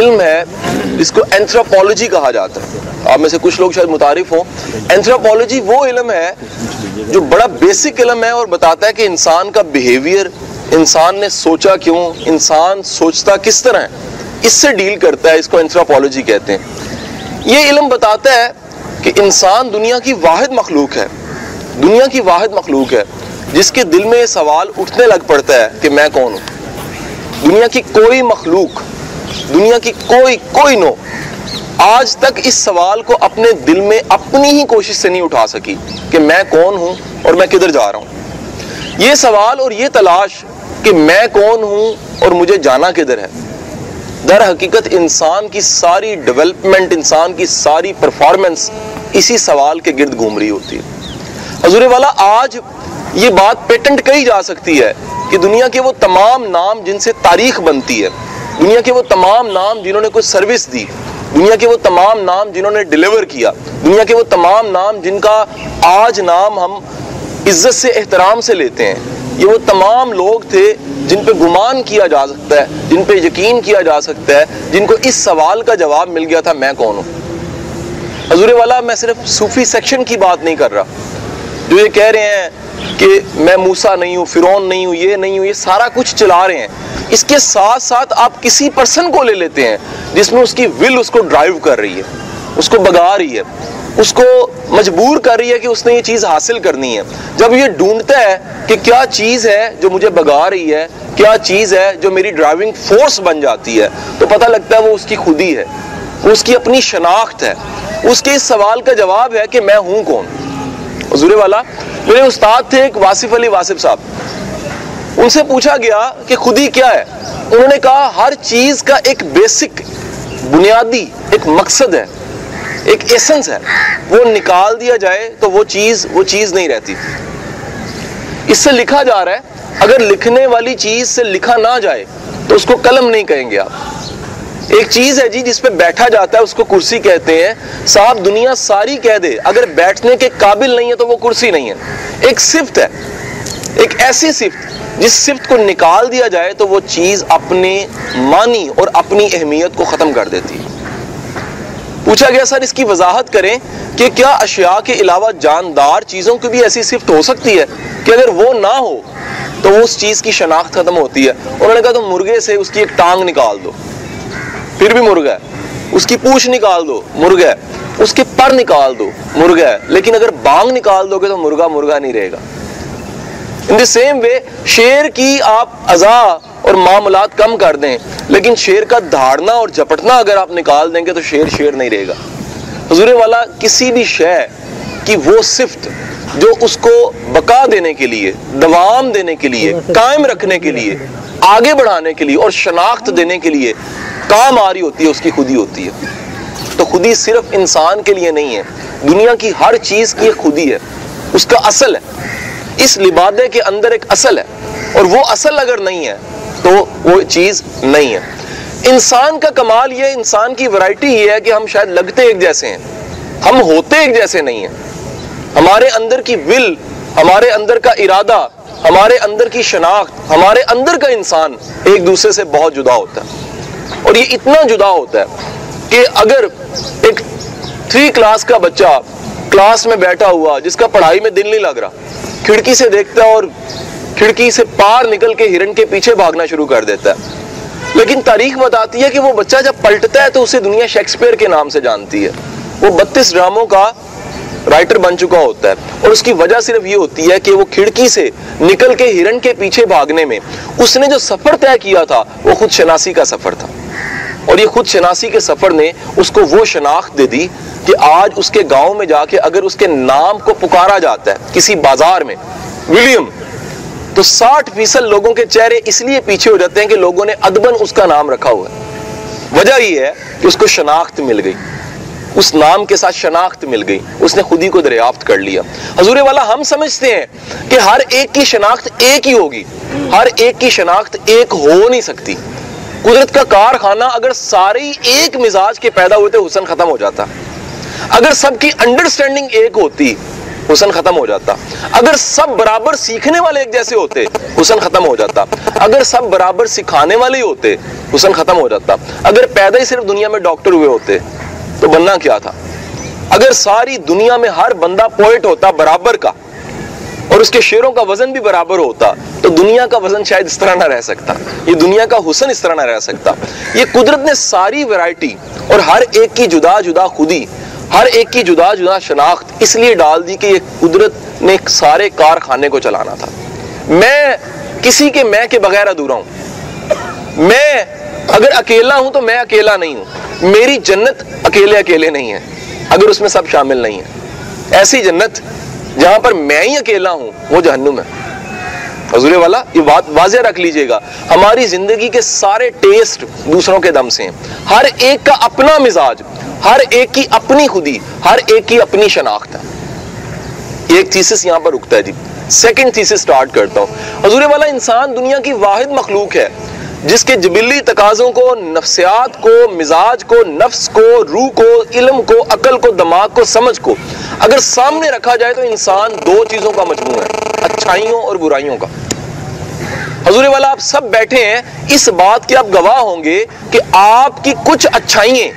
علم ہے، جس کو اینتھروپولوجی کہا جاتا ہے۔ آپ میں سے کچھ لوگ شاید متعارف ہوں۔ اینتھروپولوجی وہ علم ہے، جو بڑا بیسک علم ہے اور بتاتا ہے کہ انسان کا بیہیویئر انسان نے سوچا کیوں، انسان سوچتا کس طرح ہے۔ اس سے ڈیل کرتا ہے، اس کو اینتھروپولوجی کہتے ہیں۔ یہ علم بتاتا ہے کہ انسان دنیا کی واحد مخلوق ہے۔ دنیا کی واحد مخلوق ہے، جس کے دل میں یہ سوال اٹھنے لگ پڑتا ہے کہ میں کون ہوں؟ دنیا کی کوئی مخلوق دنیا کی کوئی کوئی نو آج تک اس سوال کو اپنے دل میں اپنی ہی کوشش سے نہیں اٹھا سکی کہ میں کون ہوں اور میں کدھر جا رہا ہوں۔ یہ سوال اور یہ تلاش کہ میں کون ہوں اور مجھے جانا کدھر ہے۔ در حقیقت انسان کی ساری ڈیولپمنٹ انسان کی ساری پرفارمنس اسی سوال کے گرد گھوم رہی ہوتی ہے۔ حضور والا، آج یہ بات پیٹنٹ کہی جا سکتی ہے کہ دنیا کے وہ تمام نام جن سے تاریخ بنتی ہے دنیا کے وہ تمام نام جنہوں نے کوئی سروس دی، دنیا کے وہ تمام نام جنہوں نے ڈیلیور کیا، دنیا کے وہ تمام نام جن کا آج نام ہم عزت سے، احترام سے لیتے ہیں۔ یہ وہ تمام لوگ تھے جن پہ گمان کیا جا سکتا ہے، جن پہ یقین کیا جا سکتا ہے، جن کو اس سوال کا جواب مل گیا تھا، میں کون ہوں؟ حضور والا، میں صرف صوفی سیکشن کی بات نہیں کر رہا۔ جو یہ کہہ رہے ہیں کہ میں موسا نہیں ہوں فرون نہیں ہوں، یہ نہیں ہوں، یہ سارا کچھ چلا رہے ہیں۔ اس کے ساتھ ساتھ آپ کسی پرسن کو لے لیتے ہیں جس میں اس کی ول اس کو ڈرائیو کر رہی ہے، اس کو بگا رہی ہے، اس کو مجبور کر رہی ہے کہ اس نے یہ چیز حاصل کرنی ہے۔ جب یہ ڈھونڈتا ہے کہ کیا چیز ہے جو مجھے بگا رہی ہے، کیا چیز ہے جو میری ڈرائیونگ فورس بن جاتی ہے، تو پتہ لگتا ہے وہ اس کی خودی ہے، وہ اس کی اپنی شناخت ہے۔ اس کے اس سوال کا جواب ہے کہ میں ہوں کون؟ حضور والا میرے استاد تھے ایک واصف علی، واصف صاحب۔ ان سے پوچھا گیا کہ خودی کیا ہے۔ انہوں نے کہا، ہر چیز کا ایک بیسک بنیادی ایک مقصد ہے، ایک ایسنس ہے۔ وہ نکال دیا جائے تو وہ چیز وہ چیز نہیں رہتی۔ اس سے لکھا جا رہا ہے، اگر لکھنے والی چیز سے لکھا نہ جائے تو اس کو قلم نہیں کہیں گے آپ۔ ایک چیز ہے جی جس پہ بیٹھا جاتا ہے اس کو کرسی کہتے ہیں۔ صاحب، دنیا ساری کہہ دے۔ اگر بیٹھنے کے قابل نہیں ہے تو وہ کرسی نہیں ہے۔ ایک صفت ہے۔ ایک ایسی صفت جس صفت کو نکال دیا جائے تو وہ چیز اپنے معنی اور اپنی اہمیت کو ختم کر دیتی ہے۔ پوچھا گیا، سر، اس کی وضاحت کریں کہ کیا اشیاء کے علاوہ جاندار چیزوں کی بھی ایسی صفت ہو سکتی ہے کہ اگر وہ نہ ہو تو اس چیز کی شناخت ختم ہوتی ہے۔ انہوں نے کہا تو مرغے سے اس کی ایک ٹانگ نکال دو۔ پھر بھی مرغا ہے۔ اس کی پوچھ نکال دو مرغا ہے۔ اس کے پر نکال دو مرغا ہے۔ لیکن اگر بانگ نکال دو گے تو مرغا مرغا نہیں رہے گا۔ ان دی سیم وے شیر کی آپ ازا اور معاملات کم کر دیں، لیکن شیر کا دھاڑنا اور جھپٹنا اگر آپ نکال دیں گے تو شیر شیر نہیں رہے گا۔ حضور والا کسی بھی شے کی وہ صفت جو اس کو بقا دینے کے لیے، دوام دینے کے لیے، قائم رکھنے کے لیے، آگے بڑھانے کے لیے اور شناخت دینے کے لیے کام آ رہی ہوتی ہے، اس کی خودی ہوتی ہے۔ تو خودی صرف انسان کے لیے نہیں ہے، دنیا کی ہر چیز کی ایک خودی ہے۔ اس کا اصل ہے۔ اس لبادے کے اندر ایک اصل ہے۔ اور وہ اصل اگر نہیں ہے، تو وہ چیز نہیں ہے۔ انسان کا کمال یہ، انسان کی ورائٹی یہ ہے کہ ہم شاید لگتے ایک جیسے ہیں۔ ہم ہوتے ایک جیسے نہیں ہیں۔ ہمارے اندر کی ول ہمارے اندر کا ارادہ، ہمارے اندر کی شناخت، ہمارے اندر کا انسان ایک دوسرے سے بہت جدا ہوتا ہے۔ اور یہ اتنا جدا ہوتا ہے کہ اگر ایک تھری کلاس کا بچہ کلاس میں بیٹھا ہوا جس کا پڑھائی میں دل نہیں لگ رہا، کھڑکی سے دیکھتا ہے اور کھڑکی سے پار نکل کے ہرن کے پیچھے بھاگنا شروع کر دیتا ہے۔ لیکن تاریخ بتاتی ہے کہ وہ بچہ جب پلٹتا ہے تو اسے دنیا شیکسپیئر کے نام سے جانتی ہے۔ وہ بتیس ڈراموں کا رائٹر بن چکا ہوتا ہے۔ اور اس کی وجہ صرف یہ ہوتی ہے کہ وہ کھڑکی سے نکل کے ہرن کے پیچھے بھاگنے میں، اس نے جو سفر طے کیا تھا، وہ خود شناسی کا سفر تھا۔ اور یہ خود شناسی کے سفر نے اس کو وہ شناخت دے دی کہ آج اس کے گاؤں میں جا کے اگر اس کے نام کو پکارا جاتا ہے کسی بازار میں، ولیم، تو ساٹھ فیصد لوگوں کے چہرے اس لیے پیچھے ہو جاتے ہیں کہ لوگوں نے ادبن اس کا نام رکھا ہوا ہے۔ وجہ یہ ہے کہ اس کو شناخت مل گئی۔ اس نام کے ساتھ شناخت مل گئی، اس نے خودی کو دریافت کر لیا۔ حضور والا، ہم سمجھتے ہیں کہ ہر ایک کی شناخت ایک ہی ہوگی۔ ہر ایک کی شناخت ایک ہو نہیں سکتی۔ قدرت کا کارخانہ اگر سارے ایک مزاج کے پیدا ہوئے تو حسن ختم ہو جاتا۔ اگر سب کی انڈرسٹینڈنگ ایک ہوتی، حسن ختم ہو جاتا۔ اگر سب برابر سیکھنے والے ایک جیسے ہوتے، حسن ختم ہو جاتا۔ اگر سب برابر سکھانے والے ہی ہوتے، حسن ختم ہو جاتا۔ اگر پیدا ہی صرف دنیا میں ڈاکٹر ہوئے ہوتے تو بننا کیا تھا؟ اگر ساری دنیا میں ہر بندہ پوئٹ ہوتا برابر کا اور اس کے شیروں کا وزن بھی برابر ہوتا، تو دنیا کا وزن شاید اس طرح نہ رہ سکتا۔ یہ دنیا کا حسن اس طرح نہ رہ سکتا۔ یہ قدرت نے ساری ویرائٹی اور ہر ایک کی جدا جدا خودی، ہر ایک کی جدا جدا شناخت اس لیے ڈال دی کہ یہ قدرت نے سارے کارخانے کو چلانا تھا۔ میں، کسی کے میں کے بغیر ادھورا ہوں۔ میں اگر اکیلا ہوں تو میں اکیلا نہیں ہوں۔ میری جنت اکیلے اکیلے نہیں ہے۔ اگر اس میں سب شامل نہیں ہے ایسی جنت جہاں پر میں ہی اکیلا ہوں، وہ جہنم ہے۔ حضور والا، یہ بات واضح رکھ لیجیے گا۔ ہماری زندگی کے سارے ٹیسٹ دوسروں کے دم سے ہیں۔ ہر ایک کا اپنا مزاج، ہر ایک کی اپنی خودی، ہر ایک کی اپنی شناخت ہے۔ ایک تھیسس یہاں پر رکتا ہے جی۔ سیکنڈ تھیسس سٹارٹ کرتا ہوں۔ حضور والا، انسان دنیا کی واحد مخلوق ہے۔ جس کے جبلی تقاضوں کو، نفسیات کو، مزاج کو، نفس کو، روح کو، علم کو، عقل کو، دماغ کو، سمجھ کو۔ اگر سامنے رکھا جائے تو انسان دو چیزوں کا مجموع ہے، اچھائیوں اور برائیوں کا۔ حضور والا، آپ سب بیٹھے ہیں، اس بات کے آپ گواہ ہوں گے کہ آپ کی کچھ اچھائیں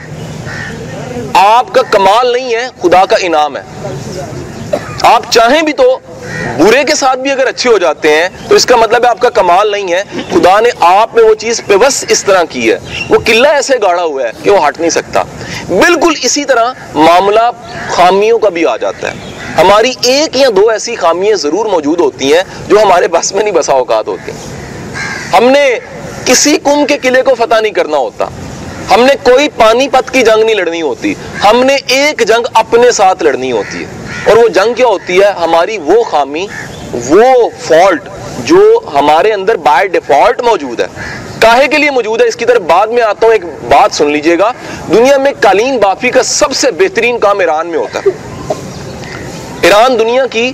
آپ کا کمال نہیں ہے، خدا کا انعام ہے۔ آپ چاہیں بھی تو برے کے ساتھ بھی اگر اچھے ہو جاتے ہیں، تو اس کا مطلب ہے آپ کا کمال نہیں ہے۔ خدا نے آپ میں وہ چیز پیوس اس طرح کی ہے۔ وہ قلعہ ایسے گاڑا ہوا ہے کہ وہ ہٹ نہیں سکتا۔ بالکل اسی طرح معاملہ خامیوں کا بھی آ جاتا ہے۔ ہماری ایک یا دو ایسی خامیاں ضرور موجود ہوتی ہیں جو ہمارے بس میں نہیں بسا اوقات ہوتی ہم نے کسی کم کے قلعے کو فتح نہیں کرنا ہوتا۔ ہم نے کوئی پانی پت کی جنگ نہیں لڑنی ہوتی۔ ہم نے ایک جنگ اپنے ساتھ لڑنی ہوتی ہے۔ اور وہ جنگ کیا ہوتی ہے؟ ہماری وہ خامی، وہ فالٹ جو ہمارے اندر بائی ڈیفالٹ موجود ہے۔ کاہے کے لیے موجود ہے؟ اس کی طرف بعد میں آتا ہوں، ایک بات سن لیجیے گا۔ دنیا میں قالین بافی کا سب سے بہترین کام ایران میں ہوتا ہے۔ ایران دنیا کی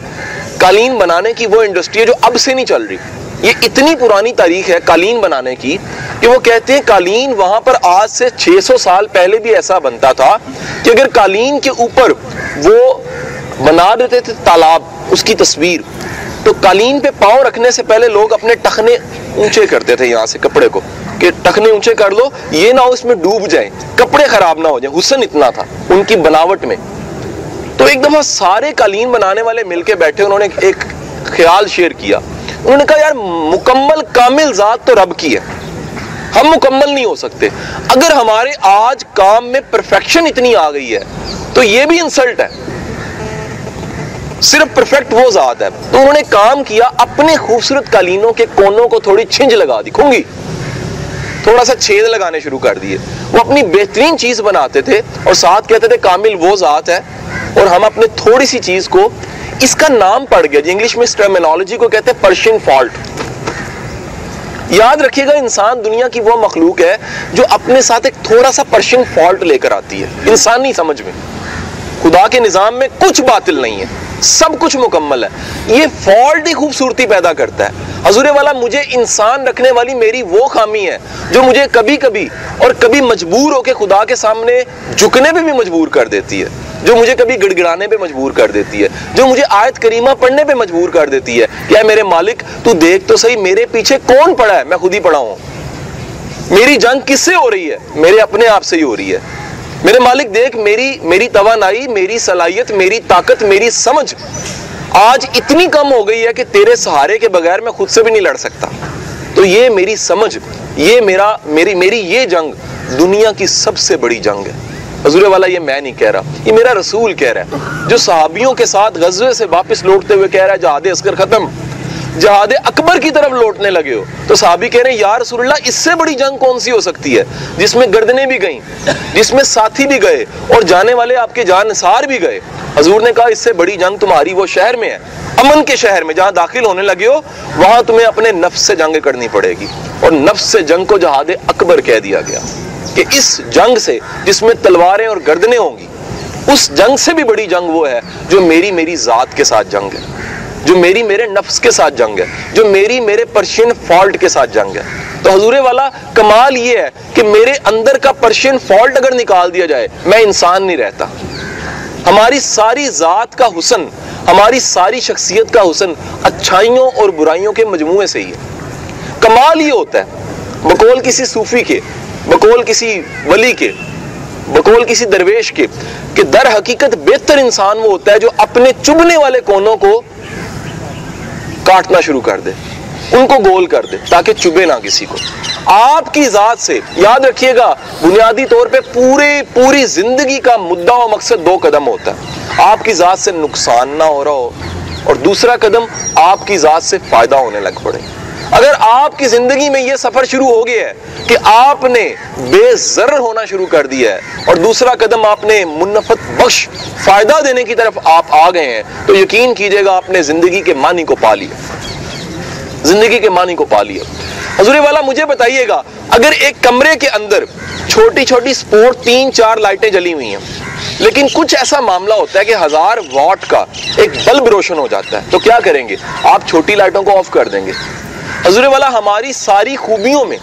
قالین بنانے کی وہ انڈسٹری ہے جو اب سے نہیں چل رہی۔ یہ اتنی پرانی تاریخ ہے قالین بنانے کی کہ وہ کہتے ہیں قالین وہاں پر آج سے چھ سو سال پہلے بھی ایسا بنتا تھا کہ اگر قالین کے اوپر وہ بنا دیتے تھے تالاب، اس کی تصویر۔ تو قالین پہ پاؤں رکھنے سے پہلے لوگ اپنے ٹخنے اونچے کرتے تھے یہاں سے کپڑے کو، کہ ٹخنے اونچے کر لو، یہ نہ ہو اس میں ڈوب جائیں، کپڑے خراب نہ ہو جائیں۔ حسن اتنا تھا ان کی بناوٹ میں۔ تو ایک دفعہ سارے قالین بنانے والے مل کے بیٹھے، انہوں نے ایک خیال شیئر کیا۔ انہوں نے کہا، یار، مکمل کامل ذات تو رب کی ہے۔ ہم مکمل نہیں ہو سکتے۔ اگر ہمارے آج کام میں پرفیکشن اتنی آ گئی ہے، تو یہ بھی انسلٹ ہے۔ صرف پرفیکٹ وہ ذات ہے۔ تو انہوں نے کام کیا اپنے خوبصورت قالینوں کے کونوں کو تھوڑی چھنج لگا دی۔ کھونگی تھوڑا سا چھید لگانے شروع کر دیے۔ وہ اپنی بہترین چیز بناتے تھے اور ساتھ کہتے تھے، کامل وہ ذات ہے اور ہم اپنے تھوڑی سی چیز کو اس کا نام پڑ گیا جی انگلش میں اس ٹرمینالوجی کو کہتے ہیں پرشین فالٹ یاد رکھیے گا، انسان دنیا کی وہ مخلوق ہے جو اپنے ساتھ ایک تھوڑا سا پرشین فالٹ لے کر آتی ہے۔ انسانی سمجھ میں۔ خدا کے نظام میں کچھ باطل نہیں ہے۔ سب کچھ مکمل ہے۔ یہ فالٹ ہی خوبصورتی پیدا کرتا ہے۔ حضور والا، مجھے انسان رکھنے والی میری وہ خامی ہے جو مجھے کبھی کبھی اور کبھی مجبور ہو کے خدا کے سامنے جھکنے پہ بھی مجبور کر دیتی ہے۔ جو مجھے کبھی گڑ گڑانے پہ مجبور کر دیتی ہے۔ جو مجھے آیت کریمہ پڑھنے پہ مجبور کر دیتی ہے کہ میرے مالک، تو دیکھ تو صحیح میرے پیچھے کون پڑا ہے؟ میں خود ہی پڑا ہوں۔ میری جنگ کس سے ہو رہی ہے؟ میرے اپنے آپ سے ہی ہو رہی ہے۔ میرے مالک، دیکھ، میری میری توانائی، میری صلاحیت، میری طاقت، میری سمجھ آج اتنی کم ہو گئی ہے کہ تیرے سہارے کے بغیر میں خود سے بھی نہیں لڑ سکتا۔ تو یہ میری سمجھ، یہ میرا، میری میری یہ جنگ دنیا کی سب سے بڑی جنگ ہے۔ حضور والا، یہ میں نہیں کہہ رہا، یہ میرا رسول کہہ رہا ہے، جو صحابیوں کے ساتھ غزوے سے واپس لوٹتے ہوئے کہہ رہا ہے، جہاد اسکر ختم۔ جہاد اکبر کی طرف لوٹنے لگے ہو۔ تو صحابی کہہ رہے ہیں، یا رسول اللہ، اس سے بڑی جنگ کون سی ہو سکتی ہے؟ جس میں گردنے بھی گئیں، جس میں ساتھی بھی گئے اور جانے والے آپ کے جان نثار بھی گئے۔ حضور نے کہا، اس سے بڑی جنگ تمہاری وہ شہر میں ہے، امن کے شہر میں، جہاں داخل ہونے لگے ہو، وہاں تمہیں اپنے نفس سے جنگ کرنی پڑے گی۔ اور نفس سے جنگ کو جہاد اکبر کہہ دیا گیا کہ اس جنگ سے جس میں تلواریں اور گردنے ہوں گی، اس جنگ سے بھی بڑی جنگ وہ ہے جو میری میری ذات کے ساتھ جنگ ہے۔ جو میری میرے نفس کے ساتھ جنگ ہے، جو میری میرے پرشین فالٹ کے ساتھ جنگ ہے۔ تو حضور والا، کمال یہ ہے کہ میرے اندر کا پرشین فالٹ اگر نکال دیا جائے، میں انسان نہیں رہتا۔ ہماری ساری ذات کا حسن، ہماری ساری شخصیت کا حسن اچھائیوں اور برائیوں کے مجموعے سے ہی ہے۔ کمال یہ ہوتا ہے، بقول کسی صوفی کے، بقول کسی ولی کے، بقول کسی درویش کے، کہ در حقیقت بہتر انسان وہ ہوتا ہے جو اپنے چبنے والے کونوں کو کاٹنا شروع کر دے، ان کو گول کر دے تاکہ چبے نہ کسی کو۔ آپ کی ذات سے، یاد رکھیے گا، بنیادی طور پہ پورے، پوری زندگی کا مدعا و مقصد دو قدم ہوتا ہے۔ آپ کی ذات سے نقصان نہ ہو رہا ہو، اور دوسرا قدم، آپ کی ذات سے فائدہ ہونے لگ پڑے۔ اگر آپ کی زندگی میں یہ سفر شروع ہو گیا ہے کہ آپ نے بے ضرر ہونا شروع کر دیا ہے اور دوسرا قدم آپ نے منفت بخش، فائدہ دینے کی طرف آپ آ گئے ہیں، تو یقین کیجیے گا آپ نے زندگی کے معنی کو پا لیا۔ زندگی کے معنی کو پا لیا۔ حضور والا، مجھے بتائیے گا، اگر ایک کمرے کے اندر چھوٹی چھوٹی سپورٹ تین چار لائٹیں جلی ہوئی ہیں، لیکن کچھ ایسا معاملہ ہوتا ہے کہ ہزار واٹ کا ایک بلب روشن ہو جاتا ہے، تو کیا کریں گے؟ آپ چھوٹی لائٹوں کو آف کر دیں گے۔ حضور والا، ہماری ساری خوبیوں میں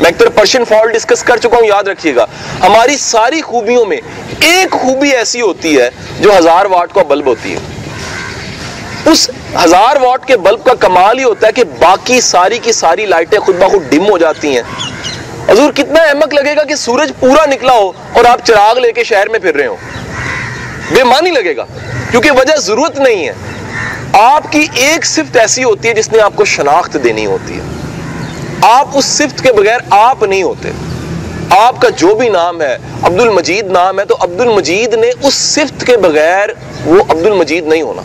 میں ایک طرح پرشن فال ڈسکس کر چکا ہوں، یاد رکھیے گا۔ ہماری ساری خوبیوں میں ایک خوبی ایسی ہوتی ہے جو ہزار واٹ کا بلب ہوتی ہے۔ اس ہزار واٹ کے بلب کا کمال ہی ہوتا ہے کہ باقی ساری کی ساری لائٹیں خود بخود ڈم ہو جاتی ہیں۔ حضور، کتنا احمق لگے گا کہ سورج پورا نکلا ہو اور آپ چراغ لے کے شہر میں پھر رہے ہو بے مانی لگے گا، کیونکہ وجہ ضرورت نہیں ہے۔ آپ کی ایک صفت ایسی ہوتی ہے جس نے آپ کو شناخت دینی ہوتی ہے۔ آپ اس صفت کے بغیر آپ نہیں ہوتے۔ آپ کا جو بھی نام ہے عبد المجید نام ہے، تو عبد المجید نے اس صفت کے بغیر وہ عبد المجید نہیں ہونا۔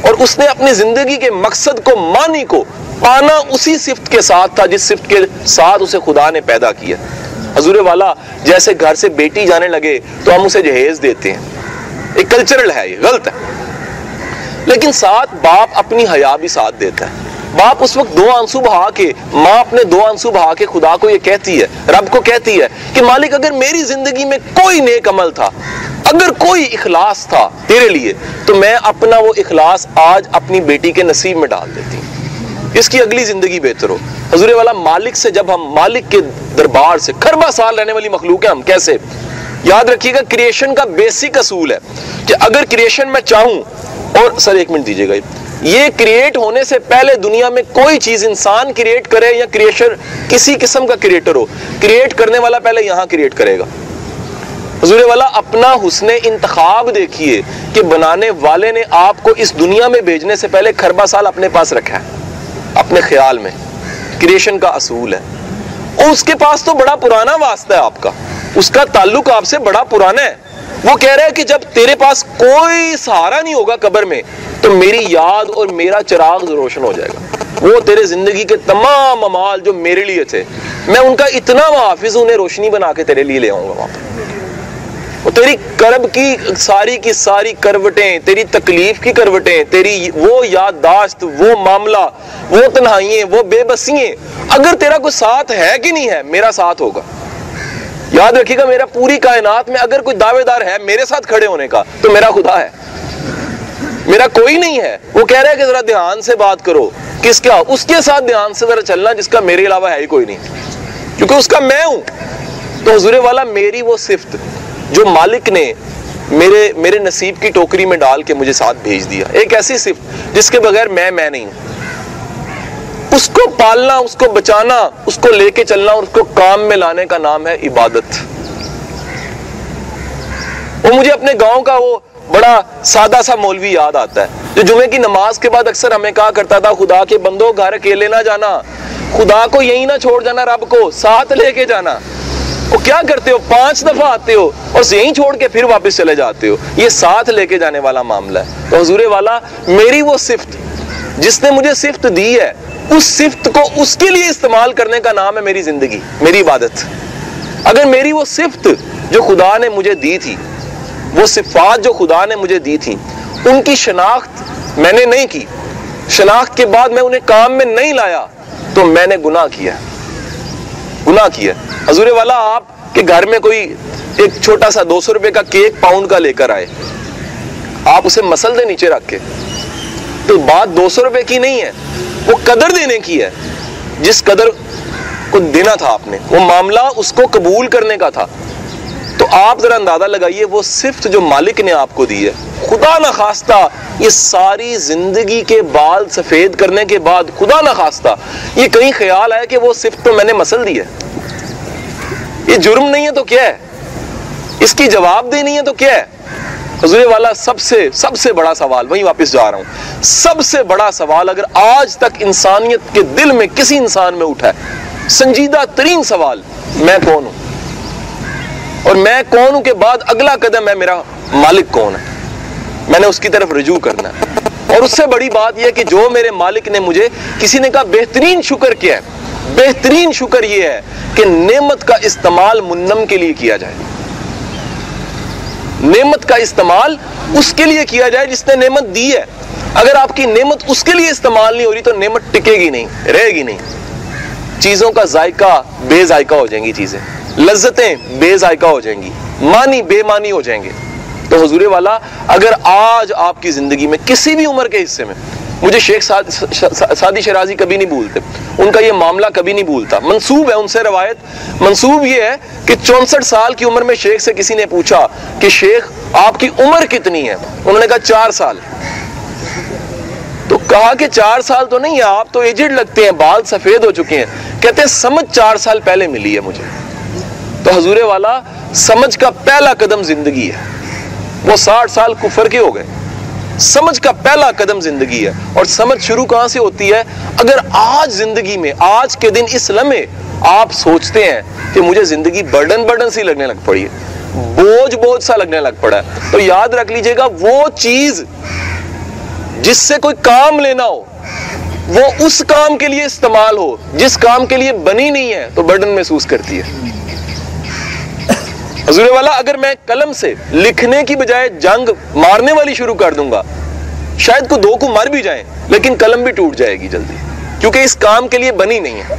اور اس نے اپنی زندگی کے مقصد کو، معنی کو پانا اسی صفت کے ساتھ تھا جس صفت کے ساتھ اسے خدا نے پیدا کیا۔ حضور والا، جیسے گھر سے بیٹی جانے لگے تو ہم اسے جہیز دیتے ہیں۔ ایک کلچرل ہے یہ، غلط ہے۔ لیکن ساتھ باپ اپنی حیا بھی ساتھ دیتا ہے۔ باپ اس وقت دو آنسو بہا کے، ماں اپنے دو آنسو بہا کے خدا کو یہ کہتی ہے، رب کو کہتی ہے کہ مالک اگر میری زندگی میں کوئی نیک عمل تھا، اگر کوئی اخلاص تھا تیرے لیے، تو میں اپنا وہ اخلاص آج اپنی بیٹی کے نصیب میں ڈال دیتی ہوں۔ اس کی اگلی زندگی بہتر ہو۔ حضور والا مالک سے جب ہم مالک کے دربار سے خربہ سال رہنے والی مخلوق ہیں ہم، کیسے؟ یاد رکھیے گا کریشن کا بیسک اصول ہے کہ اگر کریشن میں چاہوں اور سر ایک منٹ دیجیے گا یہ کریٹ ہونے سے پہلے دنیا میں کوئی چیز انسان کریٹ کرے یا کریشن کسی قسم کا کریٹر ہو کریٹ کرنے والا پہلے یہاں کریٹ کرے گا۔ حضور والا، اپنا حسن انتخاب دیکھیے کہ بنانے والے نے آپ کو اس دنیا میں بھیجنے سے پہلے خربہ سال اپنے پاس رکھا ہے، اپنے خیال میں۔ کریشن کا اصول ہے۔ اور اس کے پاس تو بڑا پرانا واسطہ ہے آپ کا۔ اس کا تعلق آپ سے بڑا پرانا ہے۔ وہ کہہ رہا ہے کہ جب تیرے پاس کوئی سہارا نہیں ہوگا قبر میں، تو میری یاد اور میرا چراغ روشن ہو جائے گا۔ وہ تیرے زندگی کے تمام امال جو میرے لیے تھے، میں ان کا اتنا محافظ انہیں روشنی بنا کے تیرے لیے لے آؤں گا وہاں پہ تیری کرب کی ساری کی ساری کروٹیں، تیری تکلیف کی کروٹیں، تیری وہ یادداشت، وہ معاملہ، وہ تنہائییں وہ بے بسییں اگر تیرا کوئی ساتھ ہے کہ نہیں ہے، میرا ساتھ ہوگا۔ یاد رکھیے گا، میرا پوری کائنات میں اگر کوئی دعوے دار ہے میرے ساتھ کھڑے ہونے کا، تو میرا خدا ہے۔ میرا کوئی نہیں ہے۔ وہ کہہ رہا ہے کہ ذرا دھیان سے بات کرو۔ کس کا؟ اس کے ساتھ دھیان سے ذرا چلنا، جس کا میرے علاوہ ہے ہی کوئی نہیں۔ کیونکہ اس کا میں ہوں۔ تو حضور والا، میری وہ صفت جو مالک نے میرے میرے نصیب کی ٹوکری میں ڈال کے مجھے ساتھ بھیج دیا۔ ایک ایسی صفت جس کے بغیر میں میں نہیں ہوں۔ اس کو پالنا، اس کو بچانا، اس کو لے کے چلنا اور اس کو کام میں لانے کا نام ہے عبادت۔ وہ مجھے اپنے گاؤں کا وہ بڑا سادہ سا مولوی یاد آتا ہے۔ جو جمعے کی نماز کے بعد اکثر ہمیں کہا کرتا تھا، خدا کے بندوں گھر اکیلے نہ جانا۔ خدا کو یہی نہ چھوڑ جانا، رب کو ساتھ لے کے جانا۔ وہ کیا کرتے ہو؟ پانچ دفعہ آتے ہو اور یہیں چھوڑ کے پھر واپس چلے جاتے ہو۔ یہ ساتھ لے کے جانے والا معاملہ ہے۔ تو حضور والا، میری وہ صفت جس نے مجھے صفت دی ہے اس صفت کو اس کے لیے استعمال کرنے کا نام ہے میری زندگی، میری عبادت۔ اگر میری وہ صفت جو خدا نے مجھے دی تھی، وہ صفات جو خدا نے مجھے دی تھی، ان کی شناخت میں نے نہیں کی، شناخت کے بعد میں انہیں کام میں نہیں لایا، تو میں نے گناہ کیا۔ گناہ کیا۔ حضور والا، آپ کے گھر میں کوئی ایک چھوٹا سا دو سو روپے کا کیک پاؤنڈ کا لے کر آئے، آپ اسے مسل دے نیچے رکھ کے۔ تو بات دو سو روپے کی نہیں ہے، وہ قدر دینے کی ہے۔ جس قدر کو دینا تھا آپ نے، وہ معاملہ اس کو قبول کرنے کا تھا۔ تو آپ ذرا اندازہ لگائیے، وہ صفت جو مالک نے آپ کو دی ہے۔ خدا نخواستہ یہ ساری زندگی کے بال سفید کرنے کے بعد خدا نخواستہ یہ کہیں خیال آیا کہ وہ صفت تو میں نے مسل دی ہے۔ یہ جرم نہیں ہے تو کیا ہے؟ اس کی جواب دہ نہیں ہے تو کیا ہے؟ حضور والا سب سے سب سے بڑا سوال، وہیں واپس جا رہا ہوں۔ سب سے بڑا سوال اگر آج تک انسانیت کے دل میں کسی انسان میں اٹھا ہے، سنجیدہ ترین سوال، میں کون ہوں؟ اور میں کون ہوں کے بعد اگلا قدم ہے میرا مالک کون ہے؟ میں نے اس کی طرف رجوع کرنا ہے۔ اور اس سے بڑی بات یہ کہ جو میرے مالک نے مجھے کسی نے کہا، بہترین شکر کیا ہے۔ بہترین شکر یہ ہے کہ نعمت کا استعمال منم کے لیے کیا جائے۔ نعمت کا استعمال اس کے لیے کیا جائے جس نے نعمت دی ہے۔ اگر آپ کی نعمت اس کے لیے استعمال نہیں ہو رہی تو نعمت ٹکے گی نہیں، رہے گی نہیں۔ چیزوں کا ذائقہ بے ذائقہ ہو جائیں گی چیزیں۔ لذتیں بے ذائقہ ہو جائیں گی۔ مانی بے مانی ہو جائیں گے۔ تو حضور والا، اگر آج آپ کی زندگی میں کسی بھی عمر کے حصے میں مجھے شیخ سادی شرازی کبھی نہیں بھولتے۔ ان کا یہ معاملہ کبھی نہیں بھولتا۔ منصوب ہے ان سے روایت۔ منصوب یہ ہے کہ چونسٹھ سال کی عمر میں شیخ سے کسی نے پوچھا کہ شیخ، آپ کی عمر کتنی ہے؟ انہوں نے کہا، چار سال۔ تو کہا کہ چار سال تو نہیں ہے، آپ تو ایجڈ لگتے ہیں، بال سفید ہو چکے ہیں۔ کہتے ہیں، سمجھ چار سال پہلے ملی ہے مجھے۔ تو حضور والا، سمجھ کا پہلا قدم زندگی ہے۔ وہ ساٹھ سال کفر کے ہو گئے۔ سمجھ کا پہلا قدم زندگی ہے اور سمجھ شروع کہاں سے ہوتی ہے؟ اگر آج زندگی میں، آج کے دن اس لمحے آپ سوچتے ہیں کہ مجھے زندگی برڈن برڈن سی لگنے لگ پڑی ہے، بوجھ بوجھ سا لگنے لگ پڑا ہے۔ تو یاد رکھ لیجیے گا، وہ چیز جس سے کوئی کام لینا ہو، وہ اس کام کے لیے استعمال ہو، جس کام کے لیے بنی نہیں ہے، تو برڈن محسوس کرتی ہے۔ حضور والا، اگر میں قلم سے لکھنے کی بجائے جنگ مارنے والی شروع کر دوں گا، شاید کو دو کو مر بھی جائیں، لیکن قلم بھی ٹوٹ جائے گی جلدی، کیونکہ اس کام کے لیے بنی نہیں ہے۔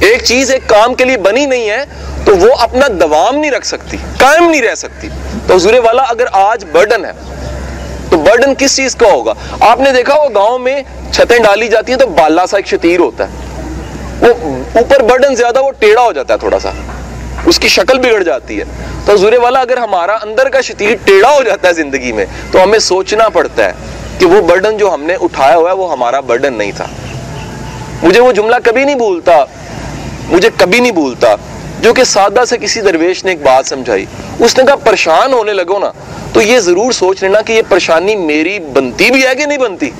ایک چیز ایک کام کے لیے بنی نہیں ہے، تو وہ اپنا دوام نہیں رکھ سکتی، قائم نہیں رہ سکتی۔ تو حضور والا، اگر آج برڈن ہے، تو برڈن کس چیز کا ہوگا؟ آپ نے دیکھا وہ گاؤں میں چھتیں ڈالی جاتی ہیں، تو بالا سا ایک شتیر ہوتا ہے۔ وہ اوپر برڈن زیادہ، وہ ٹیڑھا ہو جاتا ہے تھوڑا سا۔ اس کی شکل بگڑ جاتی ہے۔ تو حضور والا اگر ہمارا اندر کا شتیر ٹیڑھا ہو جاتا ہے زندگی میں، تو ہمیں سوچنا پڑتا ہے کہ وہ برڈن جو ہم نے اٹھایا ہوا ہے، وہ ہمارا برڈن نہیں تھا۔ مجھے وہ جملہ کبھی نہیں بھولتا، مجھے کبھی نہیں بھولتا، جو کہ سادہ سے کسی درویش نے ایک بات سمجھائی۔ اس نے کہا، پریشان ہونے لگو نا، تو یہ ضرور سوچ لینا کہ یہ پریشانی میری بنتی بھی ہے کہ نہیں بنتی۔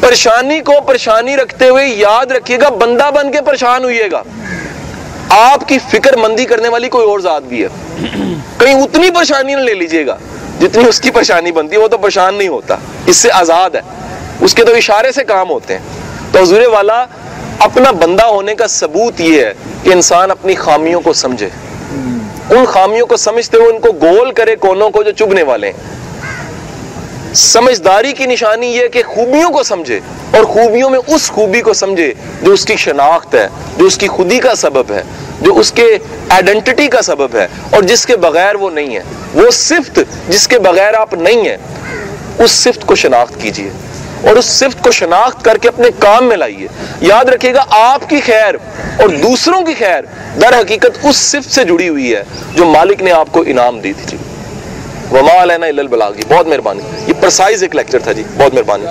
پریشانی کو پریشانی رکھتے ہوئے یاد رکھیے گا، بندہ بن کے پریشان ہوئیے گا۔ آپ کی فکر مندی کرنے والی کوئی اور ذات بھی ہے۔ کہیں اتنی پریشانی نہ لے لیجیے گا جتنی اس کی پریشانی بنتی ہے، وہ تو پریشان نہیں ہوتا۔ اس سے آزاد ہے۔ اس کے تو اشارے سے کام ہوتے ہیں۔ تو حضور والا، اپنا بندہ ہونے کا ثبوت یہ ہے کہ انسان اپنی خامیوں کو سمجھے۔ ان خامیوں کو سمجھتے ہوئے ان کو گول کرے کونوں کو جو چبنے والے ہیں۔ سمجھداری کی نشانی یہ کہ خوبیوں کو سمجھے اور خوبیوں میں اس خوبی کو سمجھے جو اس کی شناخت ہے، جو اس کی خودی کا سبب ہے، جو اس کے آئیڈنٹی کا سبب ہے اور جس کے بغیر وہ نہیں ہے۔ وہ صفت جس کے بغیر آپ نہیں ہیں، اس صفت کو شناخت کیجیے۔ اور اس صفت کو شناخت کر کے اپنے کام میں لائیے۔ یاد رکھیے گا، آپ کی خیر اور دوسروں کی خیر در حقیقت اس صفت سے جڑی ہوئی ہے جو مالک نے آپ کو انعام دی تھی۔ وما علینا البلاغی بہت مہربانی. یہ پرسائز ایک لیکچر تھا جی. بہت مہربانی.